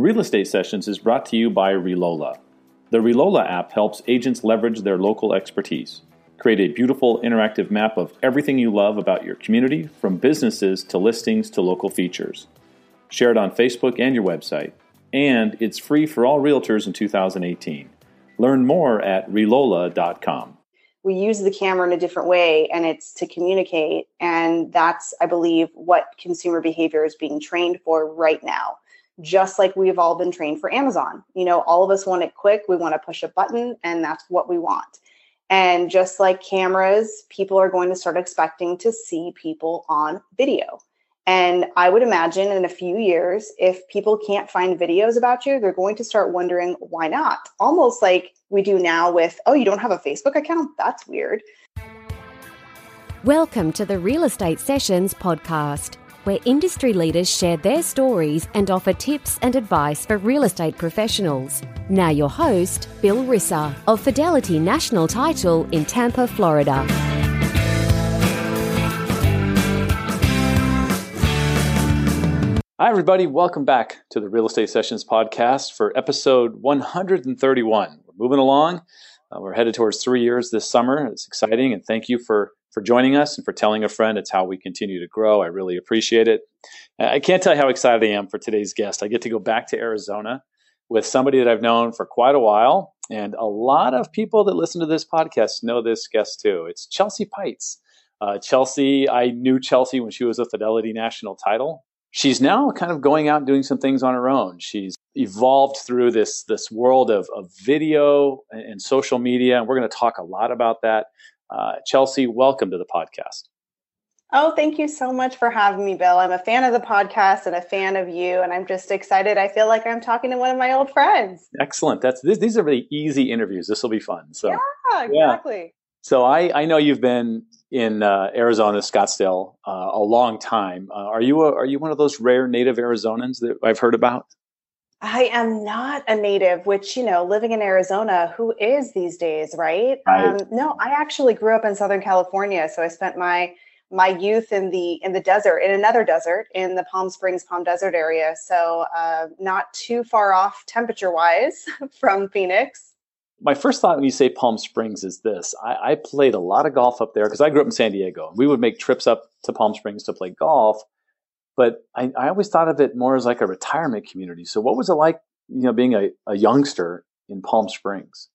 The Real Estate Sessions is brought to you by Relola. The Relola app helps agents leverage their local expertise. Create a beautiful interactive map of everything you love about your community, from businesses to listings to local features. Share it on Facebook and your website. And it's free for all realtors in 2018. Learn more at relola.com. We use the camera in a different way, and it's to communicate. And that's, I believe, what consumer behavior is being trained for right now just like we've all been trained for Amazon. You know, all of us want it quick. We want to push a button, and that's what we want. And just like cameras, people are going to start expecting to see people on video. And I would imagine in a few years, if people can't find videos about you, they're going to start wondering why not? Almost like we do now with, oh, you don't have a Facebook account? That's weird. Welcome to the Real Estate Sessions podcast where industry leaders share their stories and offer tips and advice for real estate professionals. Now, your host, Bill Risser of Fidelity National Title in Tampa, Florida. Hi, everybody. Welcome back to the Real Estate Sessions podcast for episode 131. We're moving along. Uh, we're headed towards three years this summer. It's exciting, and thank you for for joining us and for telling a friend. It's how we continue to grow. I really appreciate it. I can't tell you how excited I am for today's guest. I get to go back to Arizona with somebody that I've known for quite a while. And a lot of people that listen to this podcast know this guest too. It's Chelsea Peitz. Uh, Chelsea, I knew Chelsea when she was a Fidelity National title. She's now kind of going out and doing some things on her own. She's evolved through this this world of, of video and, and social media, and we're going to talk a lot about that. Uh, Chelsea, welcome to the podcast. Oh, thank you so much for having me, Bill. I'm a fan of the podcast and a fan of you, and I'm just excited. I feel like I'm talking to one of my old friends. Excellent. That's this, these are really easy interviews. This will be fun. So yeah, exactly. Yeah. So I, I know you've been in uh, Arizona, Scottsdale, uh, a long time. Uh, are you a, are you one of those rare native Arizonans that I've heard about? I am not a native, which, you know, living in Arizona, who is these days, right? right. Um, no, I actually grew up in Southern California. So I spent my my youth in the in the desert, in another desert, in the Palm Springs, Palm Desert area. So uh, not too far off temperature wise from Phoenix. My first thought when you say Palm Springs is this: I, I played a lot of golf up there because I grew up in San Diego. We would make trips up to Palm Springs to play golf but I, I always thought of it more as like a retirement community. So what was it like, you know, being a, a youngster in Palm Springs?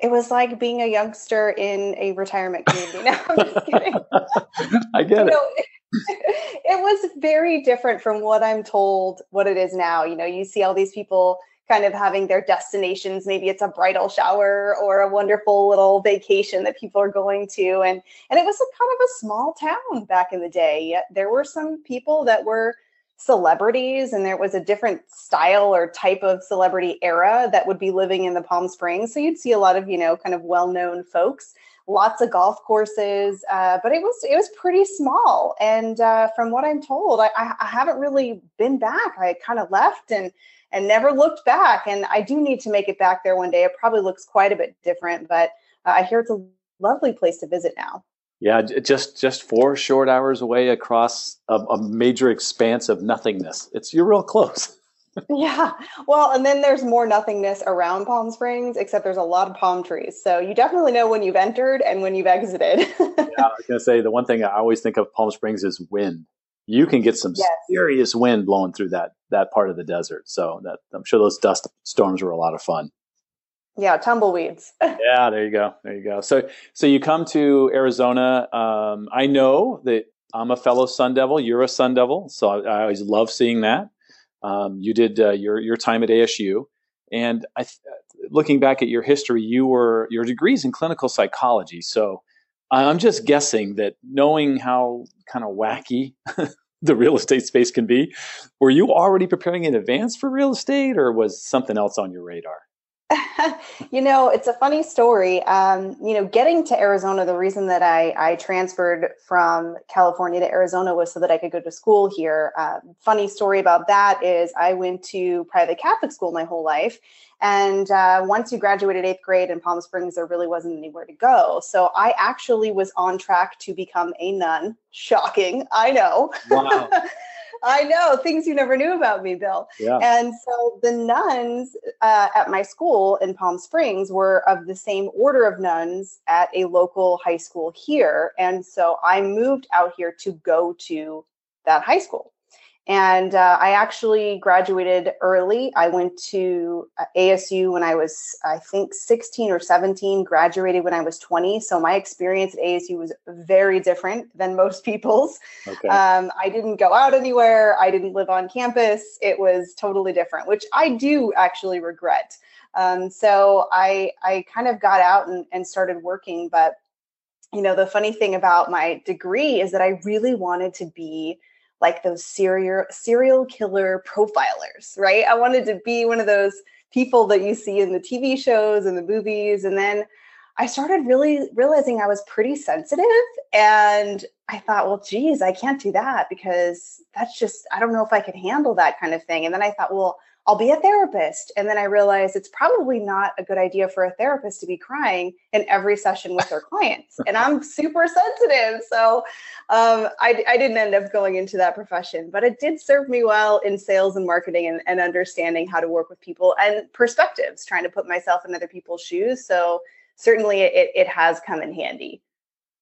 It was like being a youngster in a retirement community. No, I'm just kidding. I get you it. Know, it was very different from what I'm told what it is now. You know, you see all these people kind of having their destinations. Maybe it's a bridal shower or a wonderful little vacation that people are going to. And and it was a kind of a small town back in the day. Yet there were some people that were celebrities and there was a different style or type of celebrity era that would be living in the palm springs. So you'd see a lot of you know kind of well-known folks lots of golf courses uh, but it was it was pretty small. And uh, from what i'm told I, I haven't really been back. I kind of left and and never looked back. And I do need to make it back there one day. It probably looks quite a bit different, but uh, I hear it's a lovely place to visit now. Yeah, just just four short hours away across a, a major expanse of nothingness. It's you're real close. yeah. Well, and then there's more nothingness around Palm Springs, except there's a lot of palm trees. So you definitely know when you've entered and when you've exited. yeah, I was going to say the one thing I always think of Palm Springs is wind you can get some yes. serious wind blowing through that that part of the desert. So that I'm sure those dust storms were a lot of fun. Yeah, tumbleweeds. yeah, there you go. There you go. So so you come to Arizona. Um, I know that I'm a fellow Sun Devil. You're a Sun Devil, so I, I always love seeing that. Um, you did uh, your your time at ASU, and I, looking back at your history, you were your degrees in clinical psychology. So I'm just guessing that knowing how kind of wacky the real estate space can be, were you already preparing in advance for real estate or was something else on your radar? you know, it's a funny story. Um, you know, getting to Arizona, the reason that I, I transferred from California to Arizona was so that I could go to school here. Uh, funny story about that is I went to private Catholic school my whole life. And uh, once you graduated eighth grade in Palm Springs, there really wasn't anywhere to go. So I actually was on track to become a nun. Shocking, I know. Wow. I know things you never knew about me, Bill. Yeah. And so the nuns uh, at my school in Palm Springs were of the same order of nuns at a local high school here. And so I moved out here to go to that high school. And uh, I actually graduated early. I went to uh, ASU when I was, I think, 16 or 17, graduated when I was 20. So my experience at ASU was very different than most people's. Okay. Um, I didn't go out anywhere, I didn't live on campus. It was totally different, which I do actually regret. Um, so I, I kind of got out and, and started working. But, you know, the funny thing about my degree is that I really wanted to be like those serial serial killer profilers, right? I wanted to be one of those people that you see in the TV shows and the movies. And then I started really realizing I was pretty sensitive. And I thought, well, geez, I can't do that because that's just, I don't know if I could handle that kind of thing. And then I thought, well, I'll be a therapist. And then I realized it's probably not a good idea for a therapist to be crying in every session with their clients. And I'm super sensitive. So um, I, I, didn't end up going into that profession, but it did serve me well in sales and marketing and, and understanding how to work with people and perspectives, trying to put myself in other people's shoes. So certainly it, it has come in handy.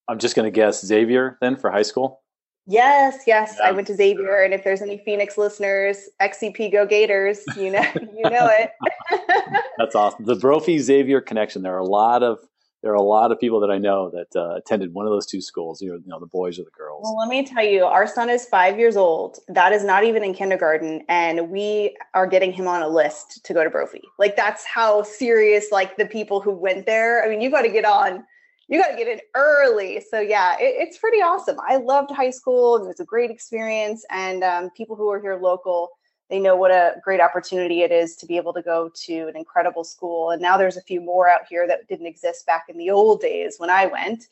I'm just going to guess Xavier then for high school. Yes, yes. Yeah. I went to Xavier, and if there's any Phoenix listeners, XCP Go Gators, you know, you know it. That's awesome. The Brophy Xavier connection. There are a lot of there are a lot of people that I know that uh, attended one of those two schools. You know, you know, the boys or the girls. Well, let me tell you, our son is five years old. That is not even in kindergarten, and we are getting him on a list to go to Brophy. Like that's how serious. Like the people who went there. I mean, you got to get on you got to get in early. So yeah, it, it's pretty awesome. I loved high school. It was a great experience, and um, people who are here local, they know what a great opportunity it is to be able to go to an incredible school. And now there's a few more out here that didn't exist back in the old days when I went.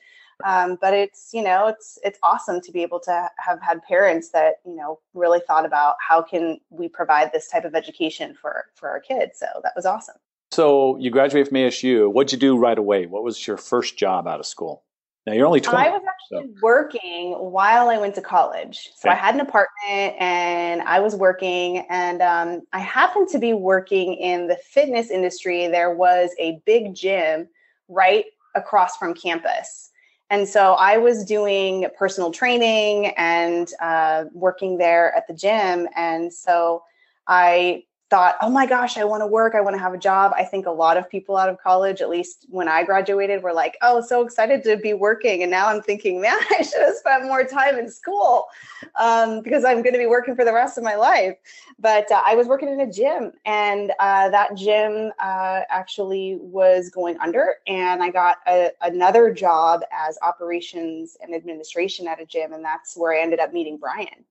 Um, but it's you know it's it's awesome to be able to have had parents that you know really thought about how can we provide this type of education for for our kids. So that was awesome. So you graduated from ASU. What'd you do right away? What was your first job out of school? Now you're only 20. I was actually so. working while I went to college. So okay. I had an apartment and I was working, and um, I happened to be working in the fitness industry. There was a big gym right across from campus. And so I was doing personal training and uh, working there at the gym. And so I thought, oh my gosh, I want to work. I want to have a job. I think a lot of people out of college, at least when I graduated, were like, oh, so excited to be working. And now I'm thinking, man, I should have spent more time in school um, because I'm going to be working for the rest of my life. But uh, I was working in a gym, and uh, that gym uh, actually was going under. And I got a, another job as operations and administration at a gym. And that's where I ended up meeting Brian,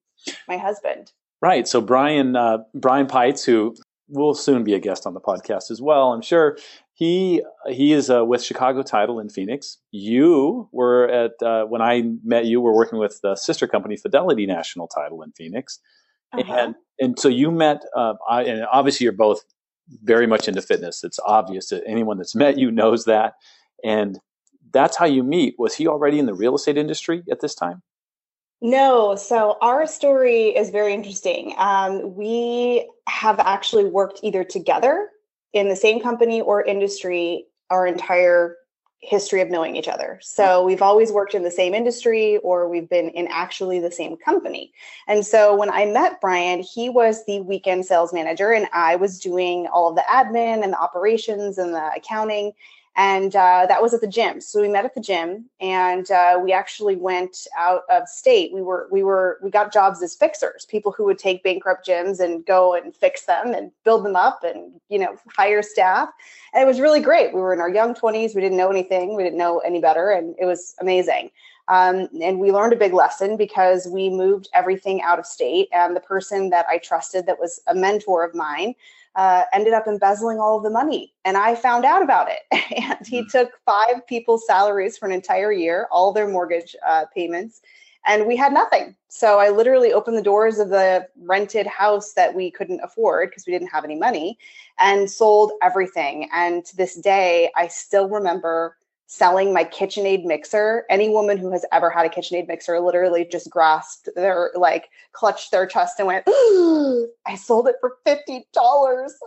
my husband. Right. So Brian uh, Brian Peitz, who will soon be a guest on the podcast as well, I'm sure. He he is uh, with Chicago Title in Phoenix. You were at uh, when I met you. We're working with the sister company Fidelity National Title in Phoenix, uh-huh. and and so you met. Uh, I, and obviously, you're both very much into fitness. It's obvious that anyone that's met you knows that, and that's how you meet. Was he already in the real estate industry at this time? No, so our story is very interesting. Um, we have actually worked either together in the same company or industry our entire history of knowing each other. So we've always worked in the same industry or we've been in actually the same company. And so when I met Brian, he was the weekend sales manager and I was doing all of the admin and the operations and the accounting and uh, that was at the gym. So we met at the gym, and uh, we actually went out of state. We were we were we got jobs as fixers, people who would take bankrupt gyms and go and fix them and build them up, and you know hire staff. And it was really great. We were in our young twenties. We didn't know anything. We didn't know any better, and it was amazing. Um, and we learned a big lesson because we moved everything out of state. And the person that I trusted, that was a mentor of mine, uh, ended up embezzling all of the money. And I found out about it. and he mm. took five people's salaries for an entire year, all their mortgage uh, payments, and we had nothing. So I literally opened the doors of the rented house that we couldn't afford because we didn't have any money and sold everything. And to this day, I still remember selling my KitchenAid mixer. Any woman who has ever had a KitchenAid mixer literally just grasped their like clutched their chest and went, I sold it for $50.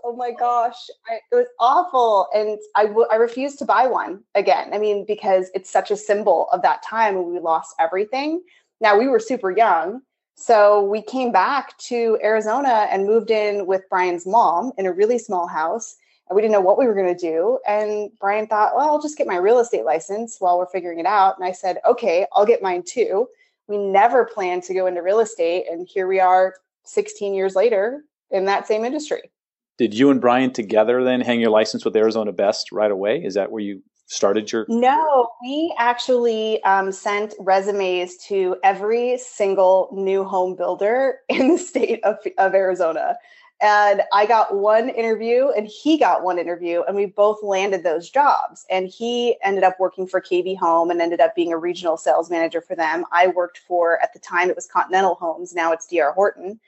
Oh my gosh. I, it was awful. And I, w- I refused to buy one again. I mean, because it's such a symbol of that time when we lost everything. Now we were super young. So we came back to Arizona and moved in with Brian's mom in a really small house we didn't know what we were going to do. And Brian thought, well, I'll just get my real estate license while we're figuring it out. And I said, okay, I'll get mine too. We never planned to go into real estate. And here we are 16 years later in that same industry. Did you and Brian together then hang your license with Arizona Best right away? Is that where you started your? No, we actually um, sent resumes to every single new home builder in the state of, of Arizona. And I got one interview and he got one interview, and we both landed those jobs. And he ended up working for KB Home and ended up being a regional sales manager for them. I worked for, at the time, it was Continental Homes. Now it's DR Horton.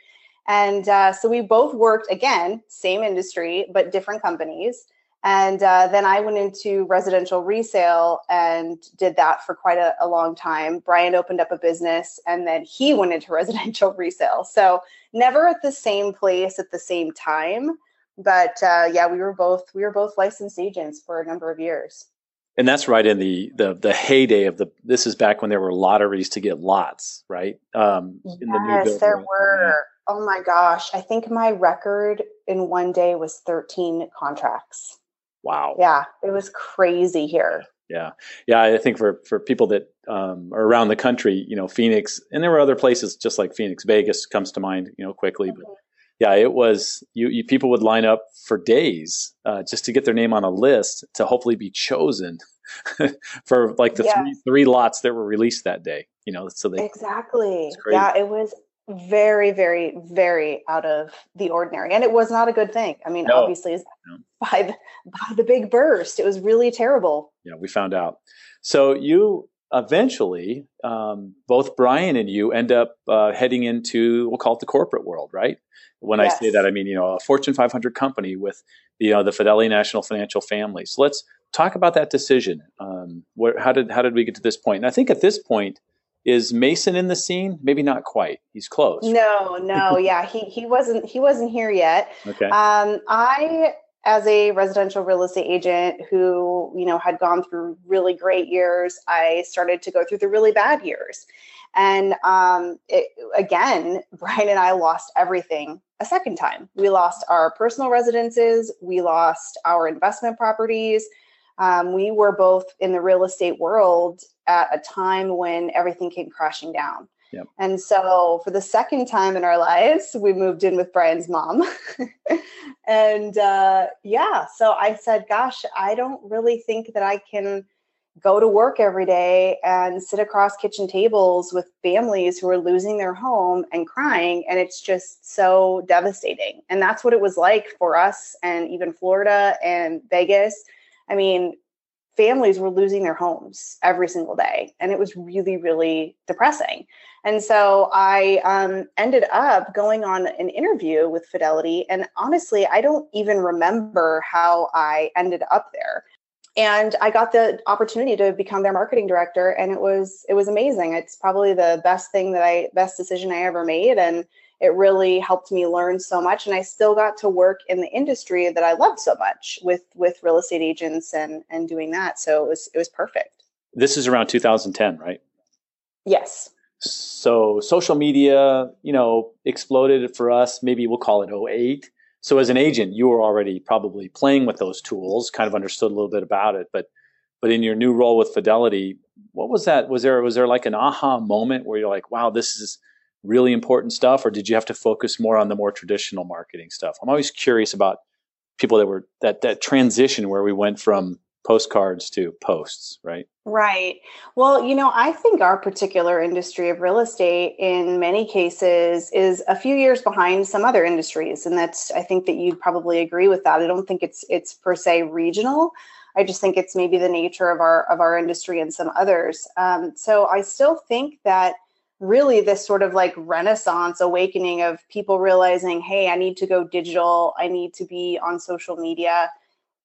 And uh, so we both worked, again, same industry, but different companies. And uh, then I went into residential resale and did that for quite a, a, long time. Brian opened up a business and then he went into residential resale. So never at the same place at the same time. But uh, yeah, we were both we were both licensed agents for a number of years. And that's right in the the the heyday of the. This is back when there were lotteries to get lots, right? Um, yes, the there were. Oh my gosh, I think my record in one day was thirteen contracts. Wow. Yeah, it was crazy here. Yeah, yeah. I think for for people that um, are around the country, you know, Phoenix, and there were other places just like Phoenix, Vegas comes to mind, you know, quickly. But yeah, it was you, you. People would line up for days uh, just to get their name on a list to hopefully be chosen for like the three three lots that were released that day. You know, so they exactly. Yeah, it was very, very, very out of the ordinary. And it was not a good thing. I mean, no. obviously, no. by the by the big burst, it was really terrible. Yeah, we found out. So you eventually, um, both Brian and you end up uh, heading into we'll call it the corporate world, right? When yes. I say that, I mean you know a Fortune 500 company with you know the Fidelity National Financial family. So let's talk about that decision. Um, where, how did how did we get to this point? And I think at this point is Mason in the scene? Maybe not quite. He's close. No, no, yeah, he he wasn't he wasn't here yet. Okay. Um, I as a residential real estate agent who you know had gone through really great years, I started to go through the really bad years, and um, it, again, Brian and I lost everything a second time. We lost our personal residences, we lost our investment properties. Um, we were both in the real estate world at a time when everything came crashing down. Yep. And so, for the second time in our lives, we moved in with Brian's mom. and uh, yeah, so I said, Gosh, I don't really think that I can go to work every day and sit across kitchen tables with families who are losing their home and crying. And it's just so devastating. And that's what it was like for us and even Florida and Vegas. I mean, families were losing their homes every single day and it was really really depressing. And so i um, ended up going on an interview with fidelity and honestly i don't even remember how i ended up there. And i got the opportunity to become their marketing director and it was it was amazing. It's probably the best thing that i best decision i ever made and it really helped me learn so much and i still got to work in the industry that i loved so much with with real estate agents and and doing that. So it was it was perfect. This is around 2010 right? Yes. So social media you know exploded for us maybe we'll call it 08 so as an agent you were already probably playing with those tools kind of understood a little bit about it but but in your new role with fidelity what was that? Was there was there like an aha moment where you're like wow this is really important stuff, or did you have to focus more on the more traditional marketing stuff? I'm always curious about people that were that that transition where we went from postcards to posts, right? Right. Well, you know, I think our particular industry of real estate in many cases is a few years behind some other industries and that's I think that you'd probably agree with that. I don't think it's it's per se regional. I just think it's maybe the nature of our of our industry and some others. Um, so I still think that really this sort of like renaissance awakening of people realizing hey i need to go digital i need to be on social media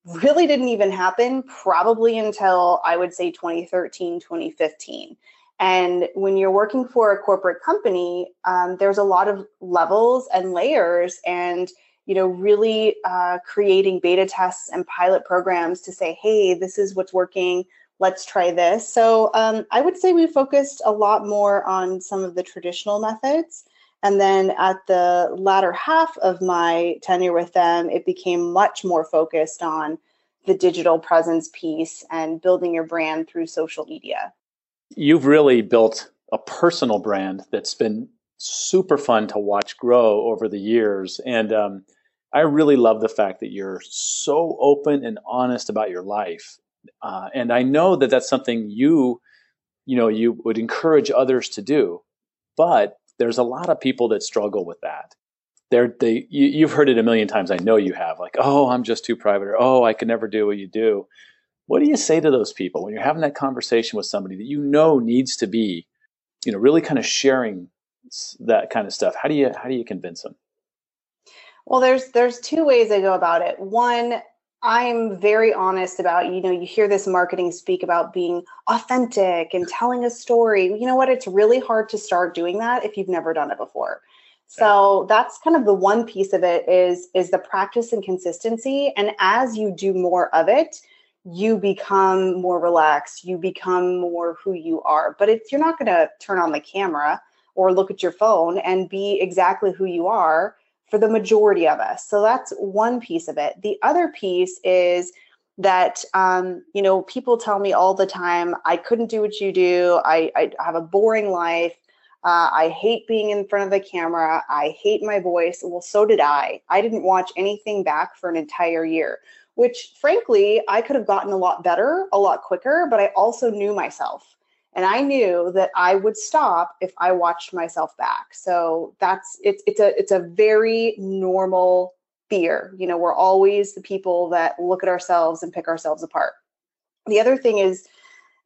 really didn't even happen probably until I would say 2013, 2015. And when you're working for a corporate company, um, there's a lot of levels and layers, and you know, really uh, creating beta tests and pilot programs to say, hey, this is what's working. Let's try this. So um, I would say we focused a lot more on some of the traditional methods. And then at the latter half of my tenure with them, it became much more focused on the digital presence piece and building your brand through social media. You've really built a personal brand that's been super fun to watch grow over the years. And um, I really love the fact that you're so open and honest about your life. Uh, and I know that that's something you, you know, you would encourage others to do. But there's a lot of people that struggle with that. They're, they, you, you've heard it a million times. I know you have. Like, oh, I'm just too private, or oh, I could never do what you do. What do you say to those people when you're having that conversation with somebody that you know needs to be, you know, really kind of sharing that kind of stuff? How do you how do you convince them? Well, there's there's two ways I go about it. One, I'm very honest about, you know, you hear this marketing speak about being authentic and telling a story. You know what? It's really hard to start doing that if you've never done it before. So that's kind of the one piece of it is is the practice and consistency and as you do more of it, you become more relaxed, you become more who you are. But it's you're not going to turn on the camera or look at your phone and be exactly who you are for the majority of us. So that's one piece of it. The other piece is that um, you know people tell me all the time i couldn't do what you do. I, I have a boring life. Uh, i hate being in front of the camera. I hate my voice. Well so did i. I didn't watch anything back for an entire year which frankly i could have gotten a lot better a lot quicker but i also knew myself and i knew that i would stop if i watched myself back. So that's it's it's a it's a very normal fear. You know we're always the people that look at ourselves and pick ourselves apart. The other thing is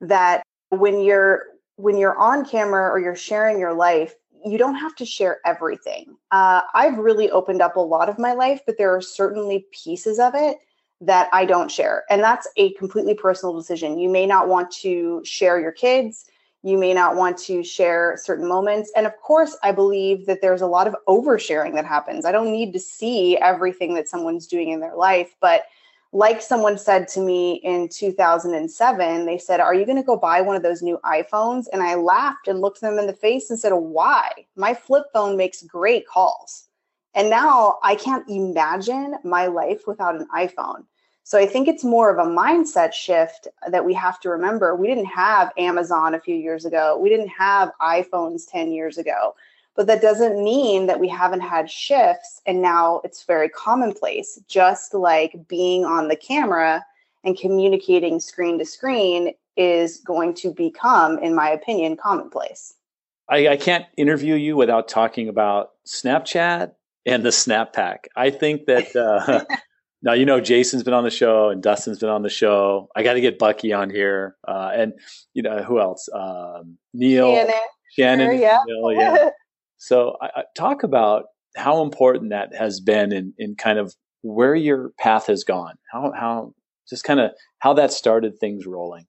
that when you're when you're on camera or you're sharing your life you don't have to share everything. Uh, i've really opened up a lot of my life but there are certainly pieces of it that I don't share. And that's a completely personal decision. You may not want to share your kids. You may not want to share certain moments. And of course, I believe that there's a lot of oversharing that happens. I don't need to see everything that someone's doing in their life. But like someone said to me in 2007, they said, Are you going to go buy one of those new iPhones? And I laughed and looked them in the face and said, Why? My flip phone makes great calls. And now I can't imagine my life without an iPhone. So I think it's more of a mindset shift that we have to remember. We didn't have Amazon a few years ago, we didn't have iPhones 10 years ago. But that doesn't mean that we haven't had shifts and now it's very commonplace, just like being on the camera and communicating screen to screen is going to become, in my opinion, commonplace. I, I can't interview you without talking about Snapchat and the Snap Pack. I think that uh, now you know Jason's been on the show and Dustin's been on the show. I got to get Bucky on here, uh, and you know who else? Um, Neil, Shannon, Shannon, sure, yeah. Neil, yeah. so I, I talk about how important that has been in, in kind of where your path has gone. How how just kind of how that started things rolling.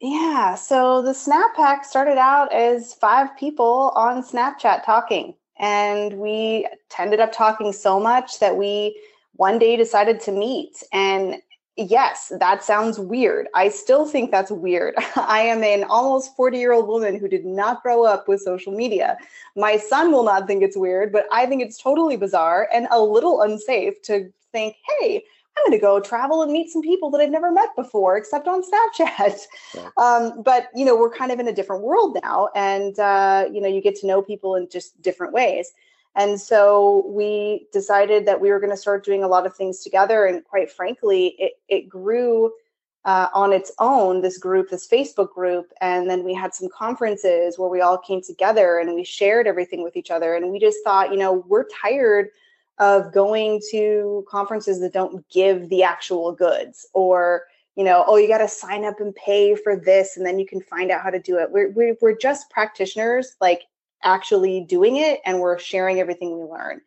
Yeah, so the Snap Pack started out as five people on Snapchat talking. And we ended up talking so much that we one day decided to meet. And yes, that sounds weird. I still think that's weird. I am an almost 40 year old woman who did not grow up with social media. My son will not think it's weird, but I think it's totally bizarre and a little unsafe to think, hey, I'm going to go travel and meet some people that I've never met before, except on Snapchat. Yeah. Um, but you know, we're kind of in a different world now, and uh, you know, you get to know people in just different ways. And so we decided that we were going to start doing a lot of things together. And quite frankly, it, it grew uh, on its own, this group, this Facebook group. And then we had some conferences where we all came together and we shared everything with each other. And we just thought, you know, we're tired of going to conferences that don't give the actual goods or you know oh you got to sign up and pay for this and then you can find out how to do it we're, we're, we're just practitioners like actually doing it and we're sharing everything we learn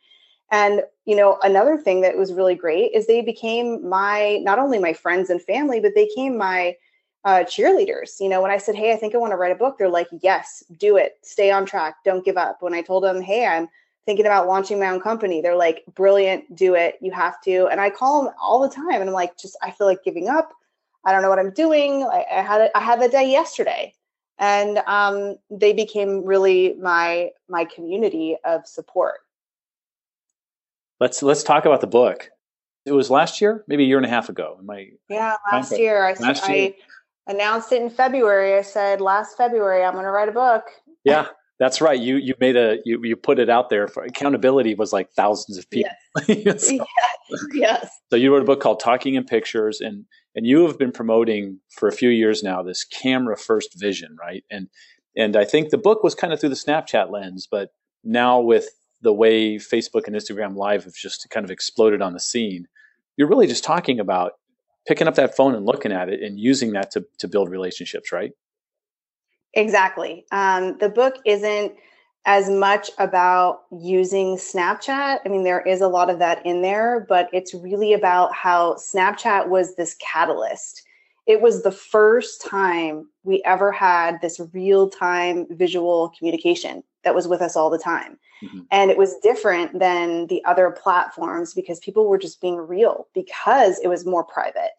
And, you know, another thing that was really great is they became my, not only my friends and family, but they became my uh, cheerleaders. You know, when I said, Hey, I think I want to write a book, they're like, Yes, do it. Stay on track. Don't give up. When I told them, Hey, I'm thinking about launching my own company, they're like, Brilliant. Do it. You have to. And I call them all the time. And I'm like, Just, I feel like giving up. I don't know what I'm doing. I, I had it, I had the day yesterday. And um, they became really my my community of support. Let's let's talk about the book. It was last year, maybe a year and a half ago. Am I yeah, last year. I, last year. I announced it in February. I said last February I'm going to write a book. Yeah, that's right. You you made a you you put it out there for accountability was like thousands of people. Yes. so, yes. yes. So you wrote a book called Talking in Pictures and and you have been promoting for a few years now this camera first vision, right? And and I think the book was kind of through the Snapchat lens, but now with the way Facebook and Instagram Live have just kind of exploded on the scene, you're really just talking about picking up that phone and looking at it and using that to, to build relationships, right? Exactly. Um, the book isn't as much about using Snapchat. I mean, there is a lot of that in there, but it's really about how Snapchat was this catalyst. It was the first time we ever had this real time visual communication that was with us all the time. Mm-hmm. And it was different than the other platforms because people were just being real because it was more private.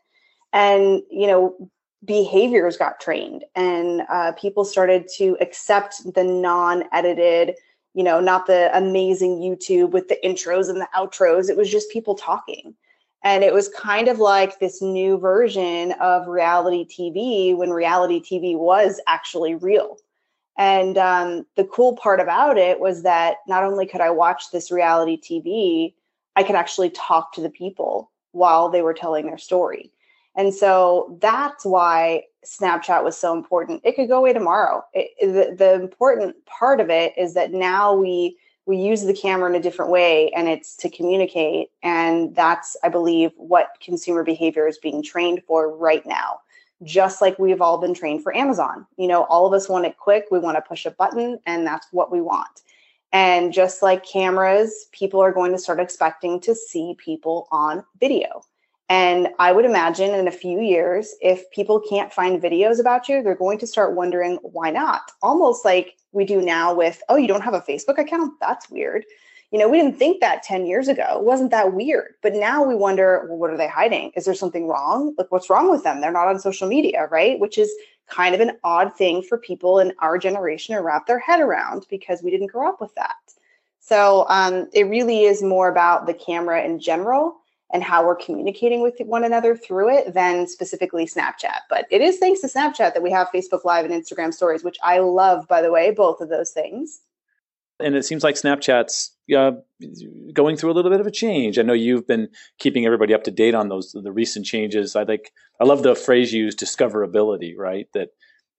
And, you know, behaviors got trained and uh, people started to accept the non edited, you know, not the amazing YouTube with the intros and the outros. It was just people talking. And it was kind of like this new version of reality TV when reality TV was actually real and um, the cool part about it was that not only could I watch this reality TV, I could actually talk to the people while they were telling their story. And so that's why Snapchat was so important. It could go away tomorrow. It, the, the important part of it is that now we we use the camera in a different way and it's to communicate and that's i believe what consumer behavior is being trained for right now just like we've all been trained for Amazon. You know, all of us want it quick. We want to push a button, and that's what we want. And just like cameras, people are going to start expecting to see people on video. And I would imagine in a few years, if people can't find videos about you, they're going to start wondering why not? Almost like we do now with, oh, you don't have a Facebook account? That's weird. You know, we didn't think that 10 years ago. It wasn't that weird. But now we wonder, well, what are they hiding? Is there something wrong? Like, what's wrong with them? They're not on social media, right? Which is kind of an odd thing for people in our generation to wrap their head around because we didn't grow up with that. So um, it really is more about the camera in general and how we're communicating with one another through it than specifically Snapchat. But it is thanks to Snapchat that we have Facebook Live and Instagram Stories, which I love, by the way, both of those things and it seems like Snapchat's uh, going through a little bit of a change. I know you've been keeping everybody up to date on those the recent changes. I like I love the phrase you use, discoverability, right? That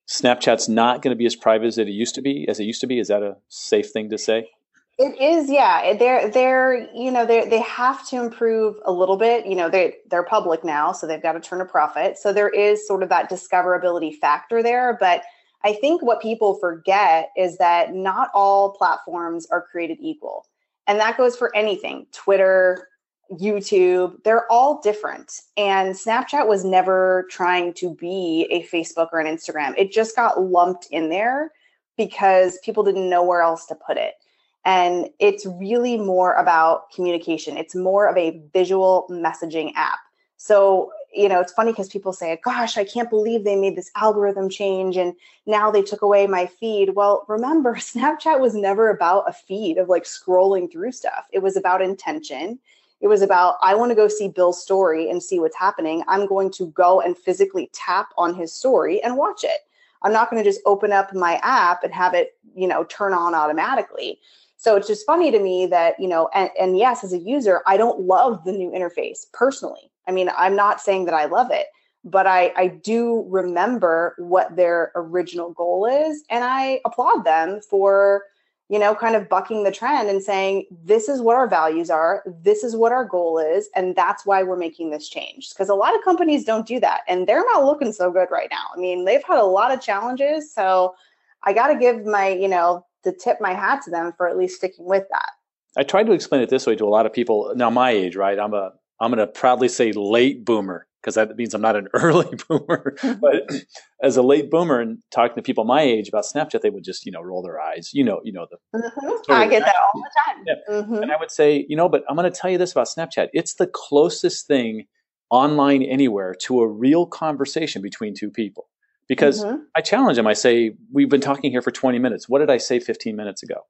Snapchat's not going to be as private as it used to be. As it used to be, is that a safe thing to say? It is, yeah. They're they're you know they they have to improve a little bit. You know they they're public now, so they've got to turn a profit. So there is sort of that discoverability factor there, but I think what people forget is that not all platforms are created equal. And that goes for anything Twitter, YouTube, they're all different. And Snapchat was never trying to be a Facebook or an Instagram. It just got lumped in there because people didn't know where else to put it. And it's really more about communication, it's more of a visual messaging app. So you know, it's funny because people say, gosh, I can't believe they made this algorithm change and now they took away my feed. Well, remember, Snapchat was never about a feed of like scrolling through stuff. It was about intention. It was about, I want to go see Bill's story and see what's happening. I'm going to go and physically tap on his story and watch it. I'm not going to just open up my app and have it, you know, turn on automatically. So it's just funny to me that, you know, and, and yes, as a user, I don't love the new interface personally. I mean, I'm not saying that I love it, but I, I do remember what their original goal is. And I applaud them for, you know, kind of bucking the trend and saying, this is what our values are, this is what our goal is, and that's why we're making this change. Because a lot of companies don't do that, and they're not looking so good right now. I mean, they've had a lot of challenges. So I got to give my, you know, to tip my hat to them for at least sticking with that. I tried to explain it this way to a lot of people. Now, my age, right? I'm a I'm going to proudly say late boomer because that means I'm not an early boomer. but as a late boomer and talking to people my age about Snapchat, they would just you know roll their eyes. You know, you know the. Mm-hmm. I get that all the time. Yeah. Mm-hmm. And I would say, you know, but I'm going to tell you this about Snapchat. It's the closest thing online anywhere to a real conversation between two people. Because mm-hmm. I challenge them. I say, we've been talking here for 20 minutes. What did I say 15 minutes ago?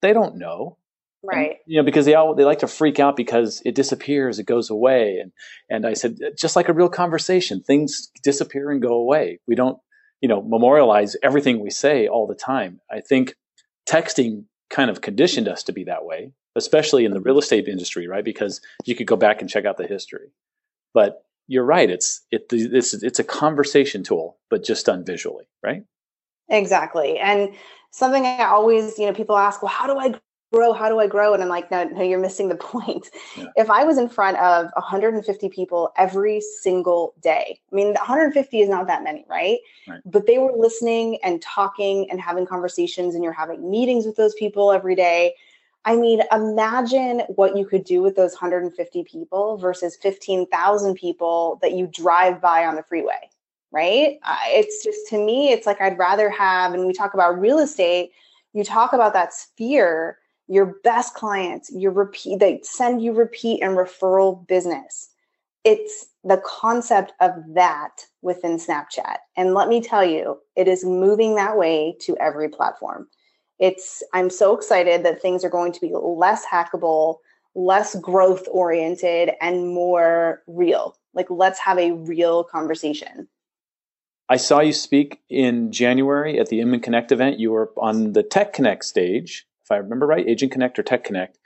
They don't know right and, you know because they all they like to freak out because it disappears it goes away and and i said just like a real conversation things disappear and go away we don't you know memorialize everything we say all the time i think texting kind of conditioned us to be that way especially in the real estate industry right because you could go back and check out the history but you're right it's it, it's it's a conversation tool but just done visually right? Exactly and something i always you know people ask well how do i grow? How do i grow? And i'm like no no you're missing the point. Yeah. if i was in front of 150 people every single day i mean 150 is not that many right? right. But they were listening and talking and having conversations and you're having meetings with those people every day i mean imagine what you could do with those 150 people versus 15,000 people that you drive by on the freeway right it's just to me it's like i'd rather have and we talk about real estate you talk about that sphere your best clients, your repeat, they send you repeat and referral business. It's the concept of that within Snapchat. And let me tell you, it is moving that way to every platform. It's I'm so excited that things are going to be less hackable, less growth oriented and more real. Like let's have a real conversation. I saw you speak in January at the Inman Connect event. You were on the Tech Connect stage if I remember right, Agent Connect or Tech Connect,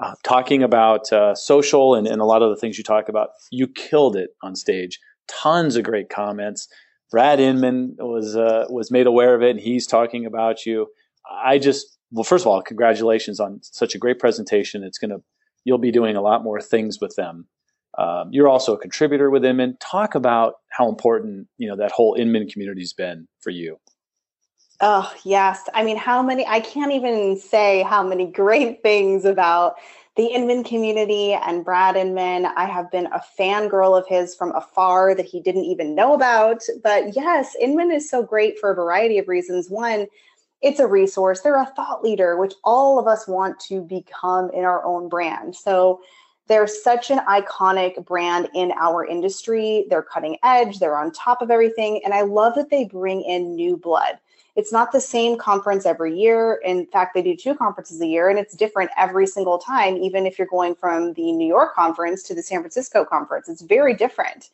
uh, talking about uh, social and, and a lot of the things you talk about. You killed it on stage. Tons of great comments. Brad Inman was uh, was made aware of it, and he's talking about you. I just well, first of all, congratulations on such a great presentation. It's gonna you'll be doing a lot more things with them. Um, you're also a contributor with Inman. Talk about how important you know that whole Inman community's been for you. Oh, yes. I mean, how many, I can't even say how many great things about the Inman community and Brad Inman. I have been a fangirl of his from afar that he didn't even know about. But yes, Inman is so great for a variety of reasons. One, it's a resource, they're a thought leader, which all of us want to become in our own brand. So they're such an iconic brand in our industry. They're cutting edge, they're on top of everything. And I love that they bring in new blood it's not the same conference every year. In fact, they do two conferences a year and it's different every single time, even if you're going from the New York conference to the San Francisco conference. It's very different.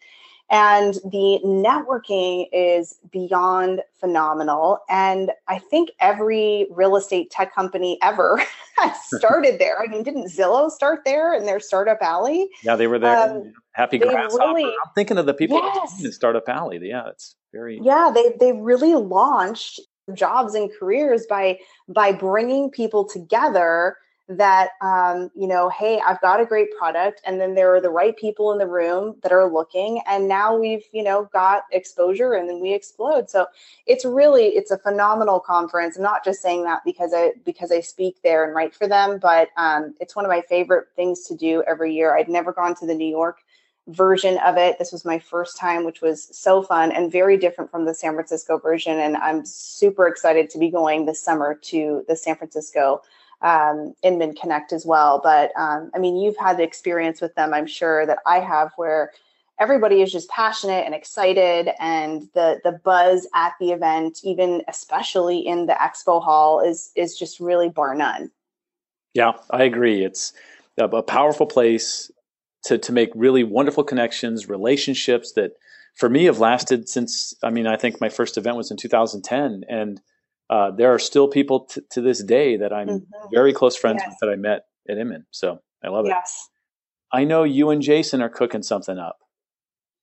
And the networking is beyond phenomenal. And I think every real estate tech company ever has started there. I mean, didn't Zillow start there in their startup alley? Yeah, they were there. Um, Happy Grasshopper. Really, I'm thinking of the people yes. in Startup Alley. Yeah, it's very. Yeah, they they really launched jobs and careers by by bringing people together that um, you know hey i've got a great product and then there are the right people in the room that are looking and now we've you know got exposure and then we explode so it's really it's a phenomenal conference i'm not just saying that because i because i speak there and write for them but um, it's one of my favorite things to do every year i'd never gone to the new york version of it. This was my first time, which was so fun and very different from the San Francisco version. And I'm super excited to be going this summer to the San Francisco um, Inman Connect as well. But um, I mean, you've had the experience with them, I'm sure that I have, where everybody is just passionate and excited, and the the buzz at the event, even especially in the expo hall, is is just really bar none. Yeah, I agree. It's a powerful place to to make really wonderful connections, relationships that for me have lasted since. I mean, I think my first event was in 2010, and uh, there are still people t- to this day that I'm mm-hmm. very close friends yes. with that I met at Inman. So I love it. Yes. I know you and Jason are cooking something up.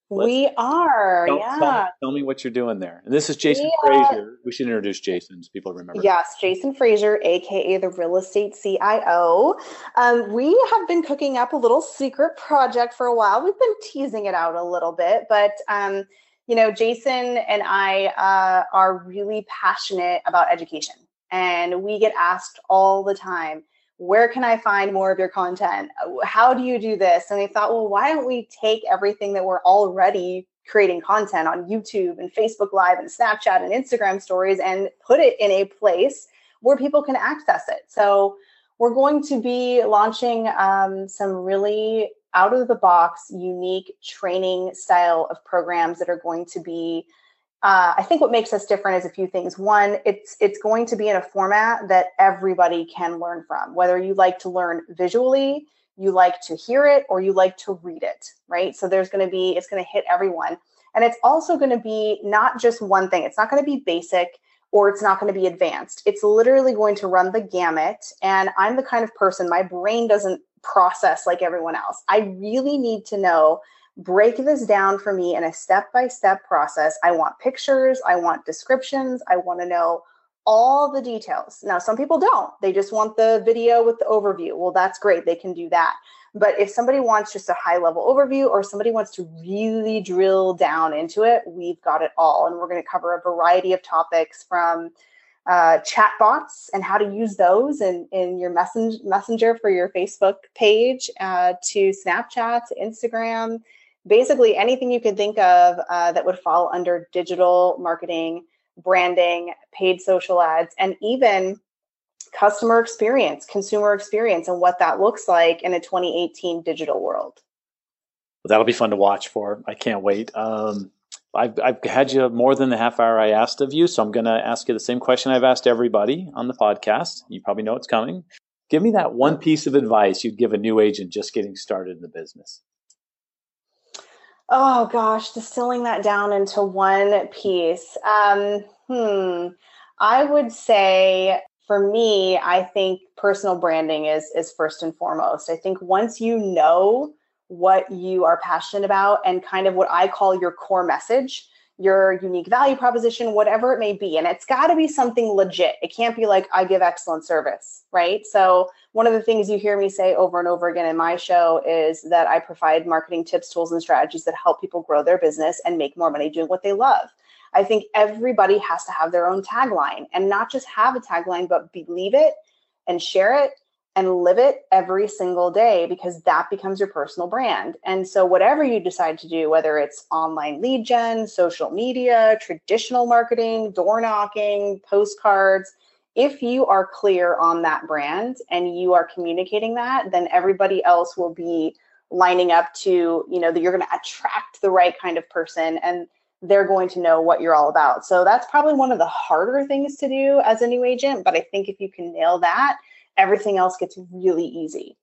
Let's, we are, tell, yeah. Tell, tell, me what you're doing there. And this is Jason we, Frazier. We should introduce Jason so people remember. Yes, Jason Frazier, aka the real estate CIO. Um, we have been cooking up a little secret project for a while. We've been teasing it out a little bit, but um, you know, Jason and I uh, are really passionate about education, and we get asked all the time where can I find more of your content? How do you do this? And they thought, well, why don't we take everything that we're already creating content on YouTube and Facebook Live and Snapchat and Instagram stories and put it in a place where people can access it? So we're going to be launching um, some really out of the box, unique training style of programs that are going to be uh, I think what makes us different is a few things. One, it's it's going to be in a format that everybody can learn from. Whether you like to learn visually, you like to hear it, or you like to read it, right? So there's going to be it's going to hit everyone, and it's also going to be not just one thing. It's not going to be basic or it's not going to be advanced. It's literally going to run the gamut. And I'm the kind of person my brain doesn't process like everyone else. I really need to know break this down for me in a step by step process. I want pictures, I want descriptions, I want to know all the details. Now, some people don't, they just want the video with the overview. Well, that's great, they can do that. But if somebody wants just a high level overview or somebody wants to really drill down into it, we've got it all. And we're going to cover a variety of topics from uh, chat bots and how to use those in, in your messen- messenger for your Facebook page uh, to Snapchat, to Instagram, basically anything you could think of uh, that would fall under digital marketing, branding, paid social ads, and even customer experience, consumer experience, and what that looks like in a 2018 digital world. Well, that'll be fun to watch for. I can't wait. Um, I've, I've had you more than the half hour I asked of you, so I'm going to ask you the same question I've asked everybody on the podcast. You probably know it's coming. Give me that one piece of advice you'd give a new agent just getting started in the business. Oh gosh, distilling that down into one piece. Um, hmm. I would say for me, I think personal branding is is first and foremost. I think once you know what you are passionate about and kind of what I call your core message, your unique value proposition, whatever it may be. And it's got to be something legit. It can't be like, I give excellent service, right? So, one of the things you hear me say over and over again in my show is that I provide marketing tips, tools, and strategies that help people grow their business and make more money doing what they love. I think everybody has to have their own tagline and not just have a tagline, but believe it and share it and live it every single day because that becomes your personal brand. And so, whatever you decide to do, whether it's online lead gen, social media, traditional marketing, door knocking, postcards, if you are clear on that brand and you are communicating that, then everybody else will be lining up to, you know, that you're going to attract the right kind of person and they're going to know what you're all about. So, that's probably one of the harder things to do as a new agent. But I think if you can nail that, everything else gets really easy.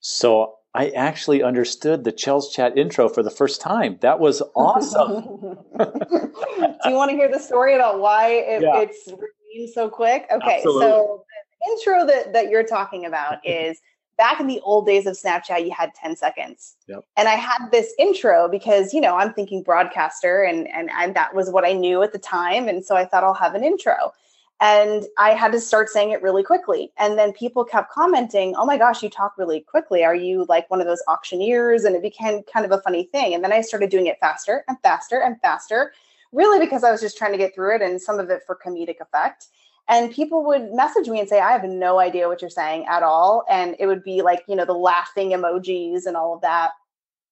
So I actually understood the Chels Chat intro for the first time. That was awesome. Do you want to hear the story about why it, yeah. it's so quick? Okay, Absolutely. so the intro that, that you're talking about is back in the old days of Snapchat, you had 10 seconds. Yep. And I had this intro because, you know, I'm thinking broadcaster and, and, and that was what I knew at the time. And so I thought I'll have an intro. And I had to start saying it really quickly. And then people kept commenting, Oh my gosh, you talk really quickly. Are you like one of those auctioneers? And it became kind of a funny thing. And then I started doing it faster and faster and faster, really because I was just trying to get through it and some of it for comedic effect. And people would message me and say, I have no idea what you're saying at all. And it would be like, you know, the laughing emojis and all of that.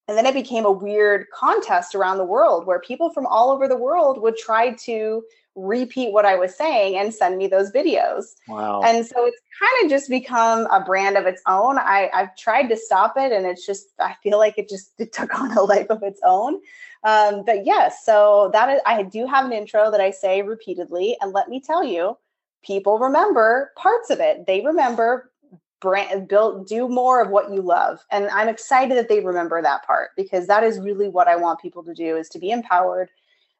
And then it became a weird contest around the world where people from all over the world would try to repeat what I was saying and send me those videos. Wow. And so it's kind of just become a brand of its own. I, I've tried to stop it and it's just, I feel like it just it took on a life of its own. Um, but yes, so that is, I do have an intro that I say repeatedly. And let me tell you, people remember parts of it. They remember brand build do more of what you love and i'm excited that they remember that part because that is really what i want people to do is to be empowered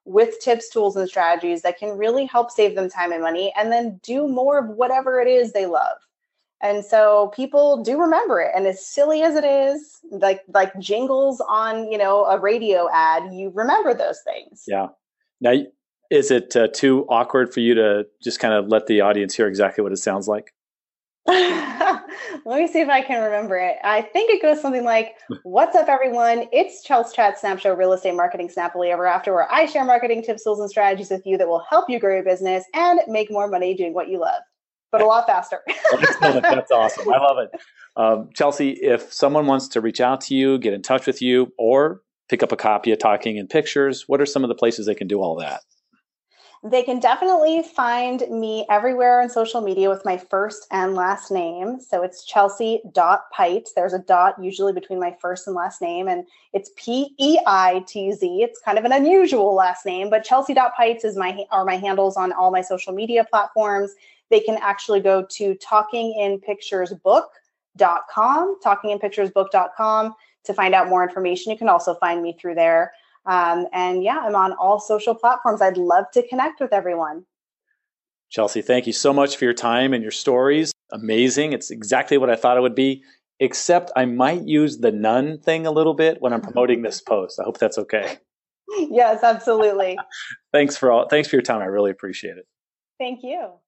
with tips, tools, and strategies that can really help save them time and money and then do more of whatever it is they love. And so people do remember it. And as silly as it is, like like jingles on, you know, a radio ad, you remember those things. Yeah. Now, is it uh, too awkward for you to just kind of let the audience hear exactly what it sounds like? Let me see if I can remember it. I think it goes something like, What's up, everyone? It's Chels Chat Snapshot Real Estate Marketing Snappily Ever After, where I share marketing tips, tools, and strategies with you that will help you grow your business and make more money doing what you love. but a lot faster. That's awesome. I love it. Um, Chelsea, if someone wants to reach out to you, get in touch with you, or pick up a copy of Talking in Pictures, what are some of the places they can do all that? They can definitely find me everywhere on social media with my first and last name. So it's Chelsea dot Peitz. There's a dot usually between my first and last name, and it's P E I T Z. It's kind of an unusual last name, but Chelsea dot Peitz is my are my handles on all my social media platforms. They can actually go to talkinginpicturesbook.com, talkinginpicturesbook.com to find out more information. You can also find me through there. Um, and yeah, I'm on all social platforms. I'd love to connect with everyone. Chelsea, thank you so much for your time and your stories. Amazing. It's exactly what I thought it would be, except I might use the nun thing a little bit when I'm promoting this post. I hope that's okay. Yes, absolutely. thanks for all thanks for your time. I really appreciate it. Thank you.